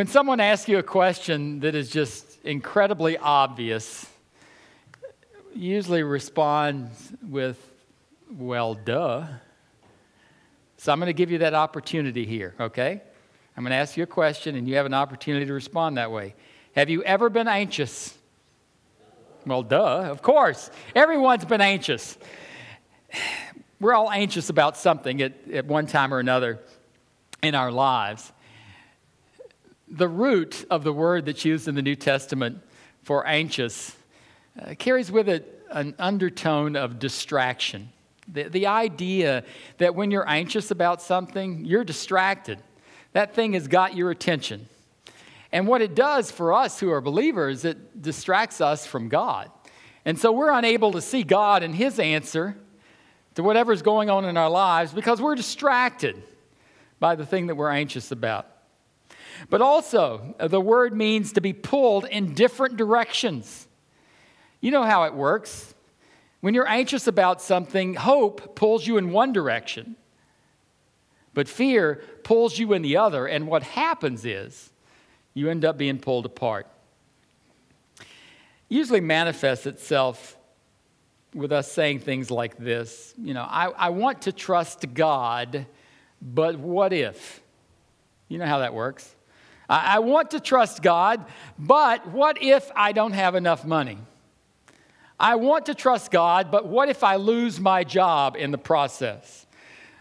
When someone asks you a question that is just incredibly obvious, usually respond with, well, duh. So I'm going to give you that opportunity here, okay? I'm going to ask you a question and you have an opportunity to respond that way. Have you ever been anxious? Well, duh, of course. Everyone's been anxious. We're all anxious about something at, at one time or another in our lives. The root of the word that's used in the New Testament for anxious uh, carries with it an undertone of distraction. The, the idea that when you're anxious about something, you're distracted. That thing has got your attention. And what it does for us who are believers, it distracts us from God. And so we're unable to see God and His answer to whatever's going on in our lives because we're distracted by the thing that we're anxious about. But also, uh, the word means to be pulled in different directions. You know how it works. When you're anxious about something, hope pulls you in one direction, but fear pulls you in the other. And what happens is you end up being pulled apart. usually manifests itself with us saying things like this You know, I, I want to trust God, but what if? You know how that works. I, I want to trust God, but what if I don't have enough money? I want to trust God, but what if I lose my job in the process?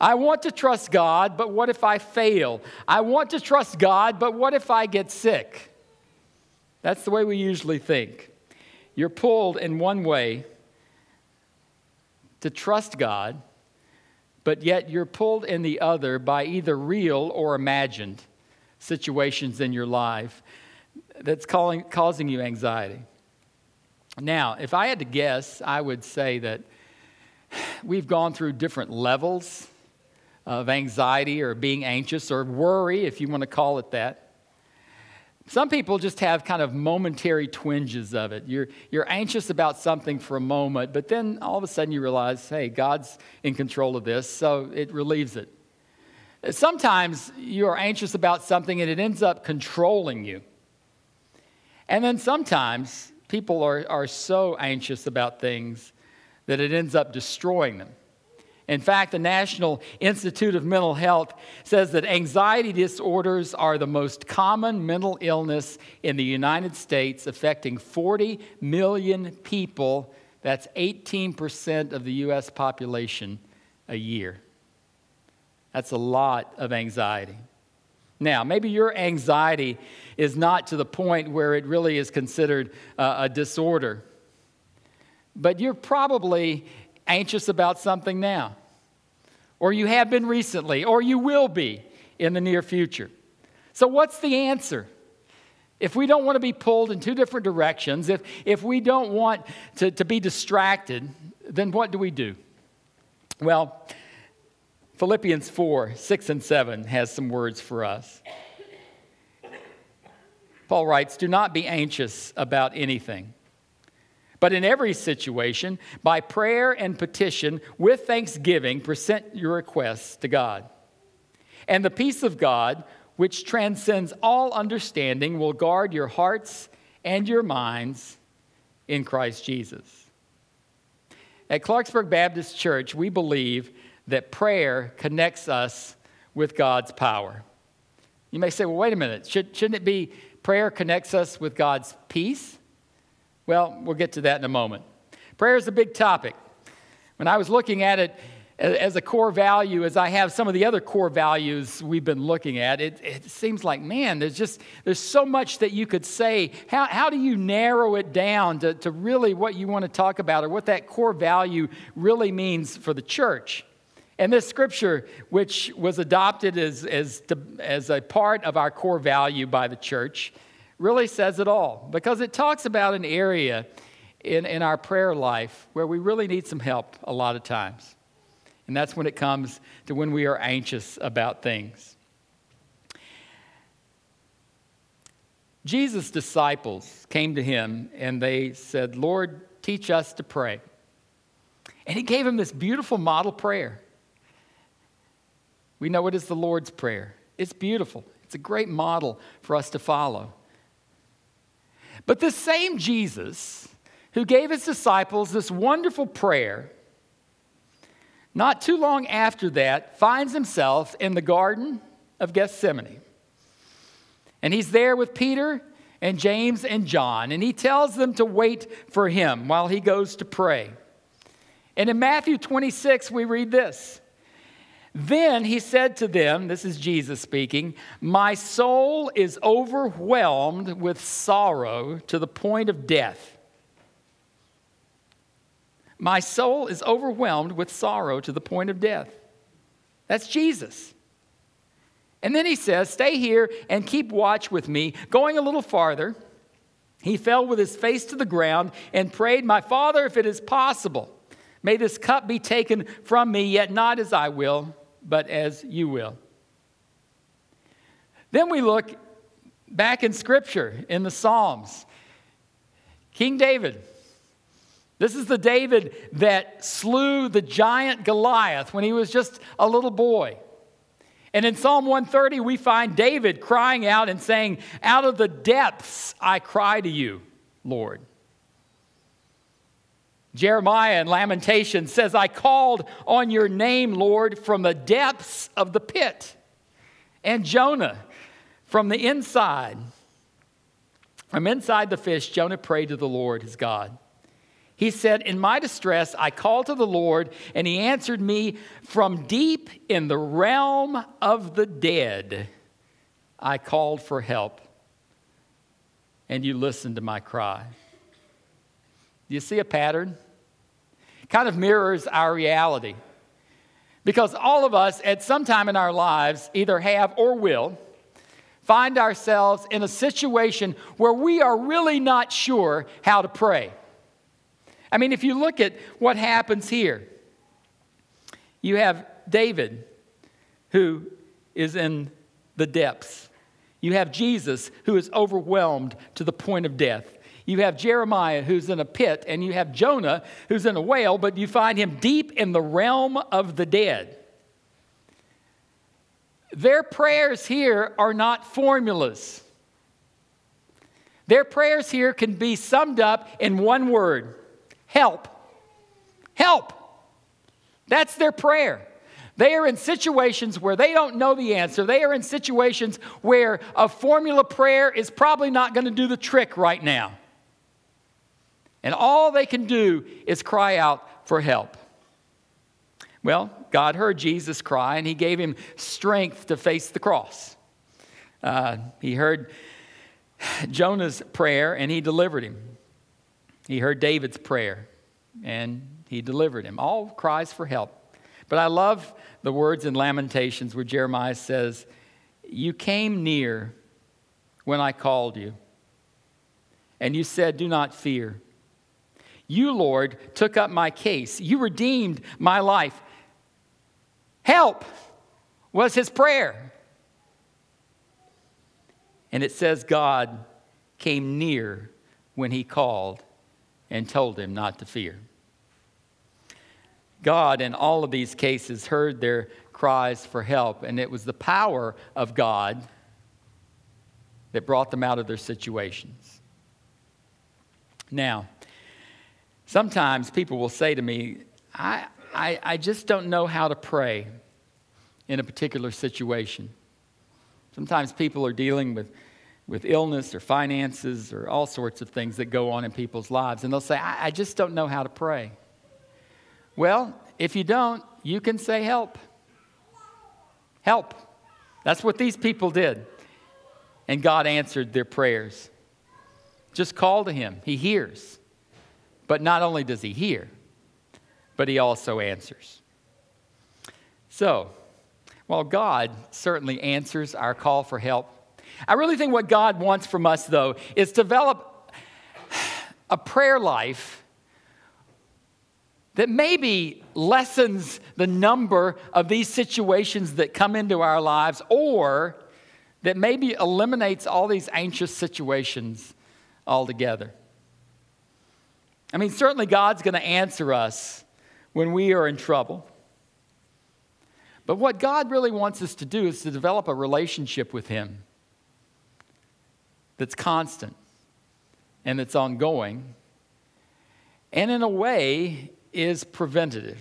I want to trust God, but what if I fail? I want to trust God, but what if I get sick? That's the way we usually think. You're pulled in one way to trust God, but yet you're pulled in the other by either real or imagined situations in your life that's calling, causing you anxiety. Now, if I had to guess, I would say that we've gone through different levels of anxiety or being anxious or worry, if you want to call it that. Some people just have kind of momentary twinges of it. You're, you're anxious about something for a moment, but then all of a sudden you realize, hey, God's in control of this, so it relieves it. Sometimes you are anxious about something and it ends up controlling you. And then sometimes people are, are so anxious about things that it ends up destroying them. In fact, the National Institute of Mental Health says that anxiety disorders are the most common mental illness in the United States, affecting 40 million people. That's 18% of the U.S. population a year. That's a lot of anxiety. Now, maybe your anxiety is not to the point where it really is considered uh, a disorder, but you're probably anxious about something now, or you have been recently, or you will be in the near future. So, what's the answer? If we don't want to be pulled in two different directions, if, if we don't want to, to be distracted, then what do we do? Well, Philippians 4 6 and 7 has some words for us. Paul writes, Do not be anxious about anything but in every situation, by prayer and petition, with thanksgiving, present your requests to God. And the peace of God, which transcends all understanding, will guard your hearts and your minds in Christ Jesus. At Clarksburg Baptist Church, we believe that prayer connects us with God's power. You may say, well, wait a minute, Should, shouldn't it be prayer connects us with God's peace? Well, we'll get to that in a moment. Prayer is a big topic. When I was looking at it as a core value, as I have some of the other core values we've been looking at, it, it seems like, man, there's just there's so much that you could say. How, how do you narrow it down to, to really what you want to talk about or what that core value really means for the church? And this scripture, which was adopted as, as, as a part of our core value by the church, really says it all because it talks about an area in, in our prayer life where we really need some help a lot of times. And that's when it comes to when we are anxious about things. Jesus' disciples came to him and they said, Lord, teach us to pray. And he gave him this beautiful model prayer. We know it is the Lord's Prayer. It's beautiful. It's a great model for us to follow. But this same Jesus who gave his disciples this wonderful prayer, not too long after that, finds himself in the Garden of Gethsemane. And he's there with Peter and James and John, and he tells them to wait for him while he goes to pray. And in Matthew 26, we read this. Then he said to them, This is Jesus speaking, My soul is overwhelmed with sorrow to the point of death. My soul is overwhelmed with sorrow to the point of death. That's Jesus. And then he says, Stay here and keep watch with me. Going a little farther, he fell with his face to the ground and prayed, My Father, if it is possible, may this cup be taken from me, yet not as I will but as you will. Then we look back in Scripture, in the Psalms. King David. This is the David that slew the giant Goliath when he was just a little boy. And in Psalm 130, we find David crying out and saying, Out of the depths I cry to you, Lord. Jeremiah in Lamentation says, I called on your name, Lord, from the depths of the pit. And Jonah, from the inside, from inside the fish, Jonah prayed to the Lord, his God. He said, In my distress, I called to the Lord, and he answered me from deep in the realm of the dead. I called for help, and you listened to my cry. Do you see a pattern? Kind of mirrors our reality. Because all of us, at some time in our lives, either have or will find ourselves in a situation where we are really not sure how to pray. I mean, if you look at what happens here, you have David, who is in the depths. You have Jesus, who is overwhelmed to the point of death. You have Jeremiah, who's in a pit, and you have Jonah, who's in a whale, but you find him deep in the realm of the dead. Their prayers here are not formulas. Their prayers here can be summed up in one word help. Help. That's their prayer. They are in situations where they don't know the answer. They are in situations where a formula prayer is probably not going to do the trick right now. And all they can do is cry out for help. Well, God heard Jesus cry and he gave him strength to face the cross. Uh, he heard Jonah's prayer and he delivered him. He heard David's prayer and he delivered him. All cries for help. But I love the words in Lamentations where Jeremiah says, You came near when I called you, and you said, Do not fear. You, Lord, took up my case. You redeemed my life. Help was his prayer. And it says God came near when he called and told him not to fear. God, in all of these cases, heard their cries for help, and it was the power of God that brought them out of their situations. Now, Sometimes people will say to me, I, I, I just don't know how to pray in a particular situation. Sometimes people are dealing with, with illness or finances or all sorts of things that go on in people's lives, and they'll say, I, I just don't know how to pray. Well, if you don't, you can say, Help. Help. That's what these people did. And God answered their prayers. Just call to Him, He hears. But not only does he hear, but he also answers. So, while God certainly answers our call for help, I really think what God wants from us, though, is to develop a prayer life that maybe lessens the number of these situations that come into our lives or that maybe eliminates all these anxious situations altogether. I mean, certainly God's going to answer us when we are in trouble. But what God really wants us to do is to develop a relationship with Him that's constant and that's ongoing, and in a way is preventative.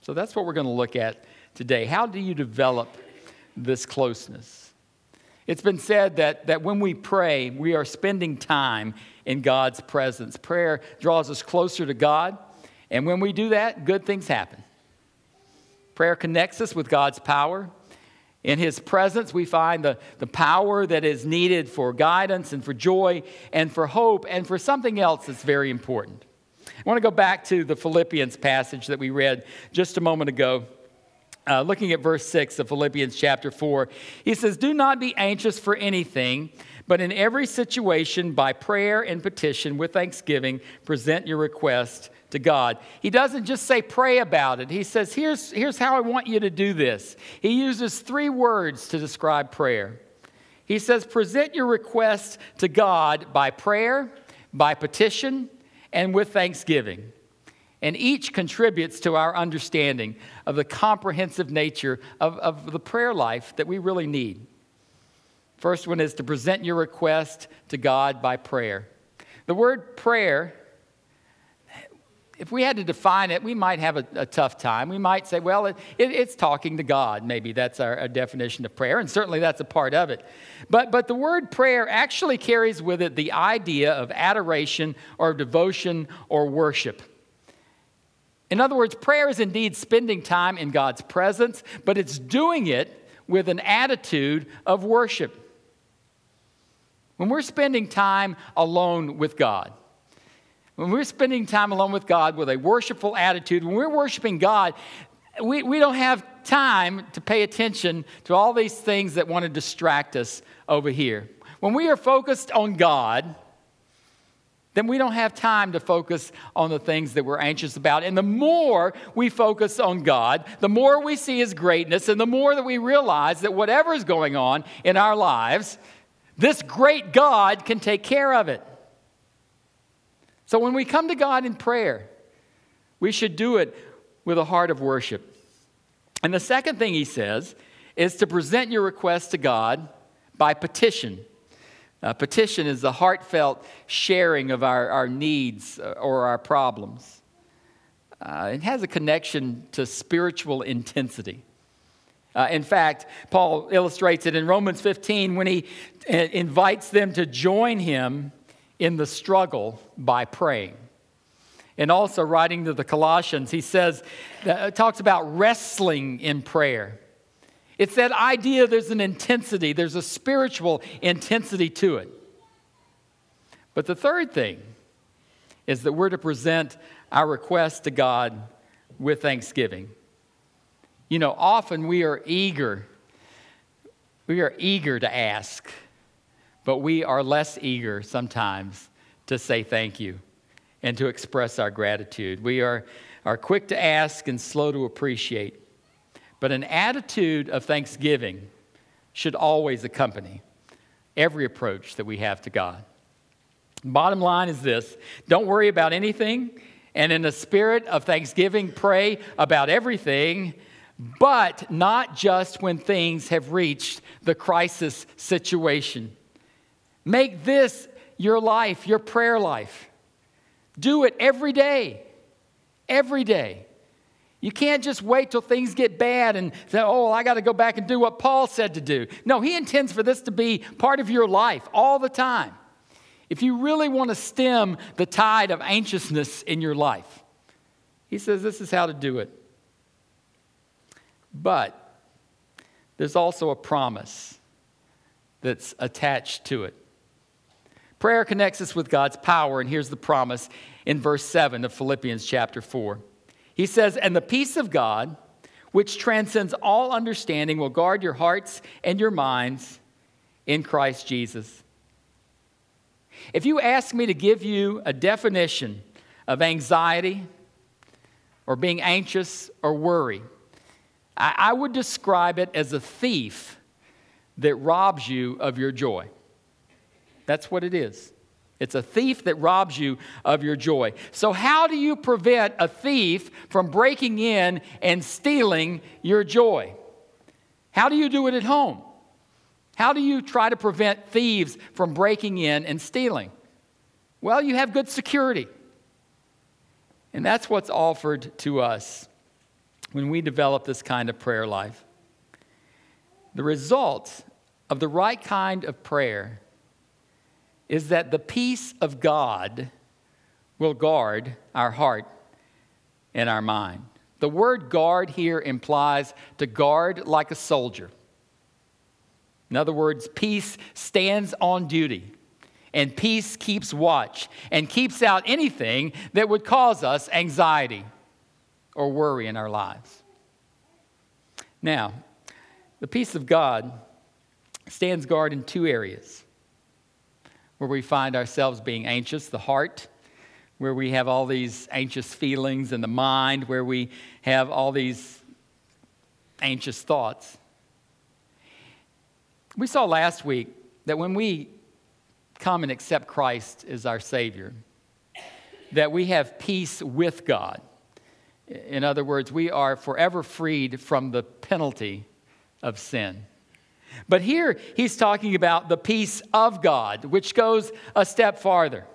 So that's what we're going to look at today. How do you develop this closeness? It's been said that, that when we pray, we are spending time in God's presence. Prayer draws us closer to God, and when we do that, good things happen. Prayer connects us with God's power. In His presence, we find the, the power that is needed for guidance and for joy and for hope and for something else that's very important. I want to go back to the Philippians passage that we read just a moment ago. Uh, looking at verse 6 of Philippians chapter 4, he says, Do not be anxious for anything, but in every situation, by prayer and petition with thanksgiving, present your request to God. He doesn't just say pray about it. He says, here's, here's how I want you to do this. He uses three words to describe prayer. He says, present your request to God by prayer, by petition, and with thanksgiving. And each contributes to our understanding of the comprehensive nature of, of the prayer life that we really need. First one is to present your request to God by prayer. The word prayer if we had to define it, we might have a, a tough time. We might say, well, it, it, it's talking to God. Maybe that's our, our, definition of prayer, and certainly that's a part of it. But, but the word prayer actually carries with it the idea of adoration or devotion or worship. In other words, prayer is indeed spending time in God's presence, but it's doing it with an attitude of worship. When we're spending time alone with God, when we're spending time alone with God with a worshipful attitude, when we're worshiping God, we, we don't have time to pay attention to all these things that want to distract us over here. When we are focused on God, then we don't have time to focus on the things that we're anxious about. And the more we focus on God, the more we see His greatness, and the more that we realize that whatever is going on in our lives, this great God can take care of it. So when we come to God in prayer, we should do it with a heart of worship. And the second thing he says is to present your request to God by petition. Uh, petition is the heartfelt sharing of our, our needs uh, or our problems. Uh, it has a connection to spiritual intensity. Uh, in fact, Paul illustrates it in Romans 15 when he uh, invites them to join him in the struggle by praying. And also, writing to the Colossians, he says, uh, talks about wrestling in prayer. It's that idea there's an intensity, there's a spiritual intensity to it. But the third thing is that we're to present our request to God with thanksgiving. You know, often we are eager, we are eager to ask but we are less eager sometimes to say thank you and to express our gratitude. We are, are quick to ask and slow to appreciate. But an attitude of thanksgiving should always accompany every approach that we have to God. Bottom line is this don't worry about anything, and in a spirit of thanksgiving, pray about everything, but not just when things have reached the crisis situation. Make this your life, your prayer life. Do it every day. Every day. You can't just wait till things get bad and say, oh, I got to go back and do what Paul said to do. No, he intends for this to be part of your life all the time. If you really want to stem the tide of anxiousness in your life, he says this is how to do it. But there's also a promise that's attached to it. Prayer connects us with God's power, and here's the promise in verse 7 of Philippians chapter 4. He says, And the peace of God, which transcends all understanding, will guard your hearts and your minds in Christ Jesus. If you ask me to give you a definition of anxiety or being anxious or worry, I, I would describe it as a thief that robs you of your joy. That's what it is. It's a thief that robs you of your joy. So, how do you prevent a thief from breaking in and stealing your joy? How do you do it at home? How do you try to prevent thieves from breaking in and stealing? Well, you have good security. And that's what's offered to us when we develop this kind of prayer life. The result of the right kind of prayer is that the peace of God will guard our heart and our mind. The word guard here implies to guard like a soldier. In other words, peace stands on duty, and peace keeps watch and keeps out anything that would cause us anxiety or worry in our lives. Now, the peace of God stands guard in two areas where we find ourselves being anxious the heart, where we have all these anxious feelings, and the mind, where we have all these anxious thoughts. We saw last week that when we come and accept Christ as our Savior, that we have peace with God. In other words, we are forever freed from the penalty of sin. But here he's talking about the peace of God, which goes a step farther.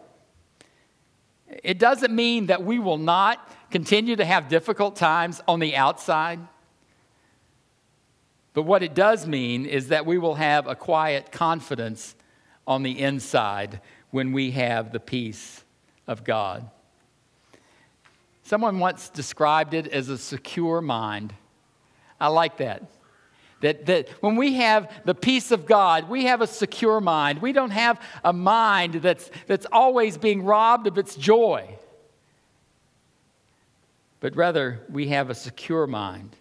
It doesn't mean that we will not continue to have difficult times on the outside. But what it does mean is that we will have a quiet confidence on the inside when we have the peace of God. Someone once described it as a secure mind. I like that. That, that when we have the peace of God, we have a secure mind. We don't have a mind that's, that's always being robbed of its joy, but rather we have a secure mind.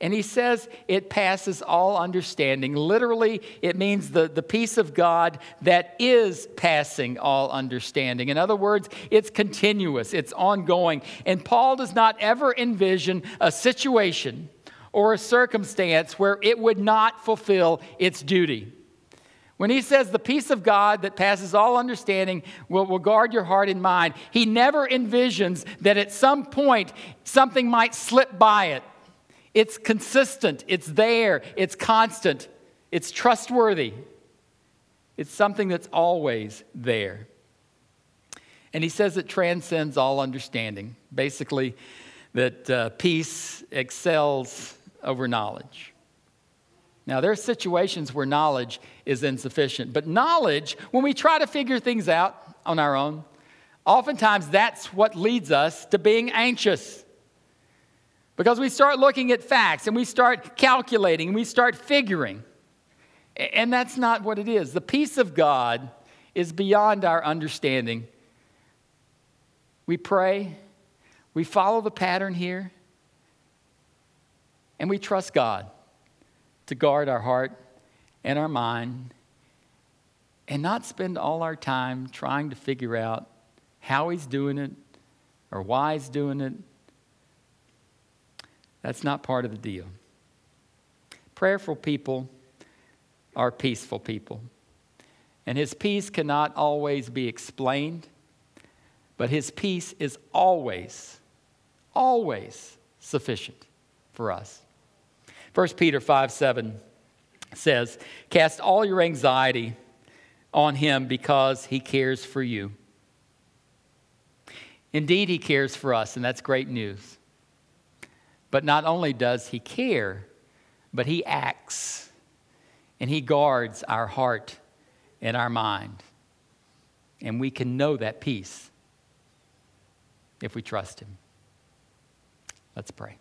And he says it passes all understanding. Literally, it means the, the peace of God that is passing all understanding. In other words, it's continuous, it's ongoing. And Paul does not ever envision a situation or a circumstance where it would not fulfill its duty. When he says the peace of God that passes all understanding will, will guard your heart and mind, he never envisions that at some point something might slip by it it's consistent, it's there, it's constant, it's trustworthy. It's something that's always there. And he says it transcends all understanding. Basically, that uh, peace excels over knowledge. Now, there are situations where knowledge is insufficient, but knowledge, when we try to figure things out on our own, oftentimes that's what leads us to being anxious. Because we start looking at facts and we start calculating and we start figuring. And that's not what it is. The peace of God is beyond our understanding. We pray, we follow the pattern here, and we trust God to guard our heart and our mind and not spend all our time trying to figure out how He's doing it or why He's doing it that's not part of the deal. Prayerful people are peaceful people. And his peace cannot always be explained, but his peace is always, always sufficient for us. 1 Peter 5 7 says, Cast all your anxiety on him because he cares for you. Indeed, he cares for us, and that's great news. But not only does he care, but he acts and he guards our heart and our mind. And we can know that peace if we trust him. Let's pray.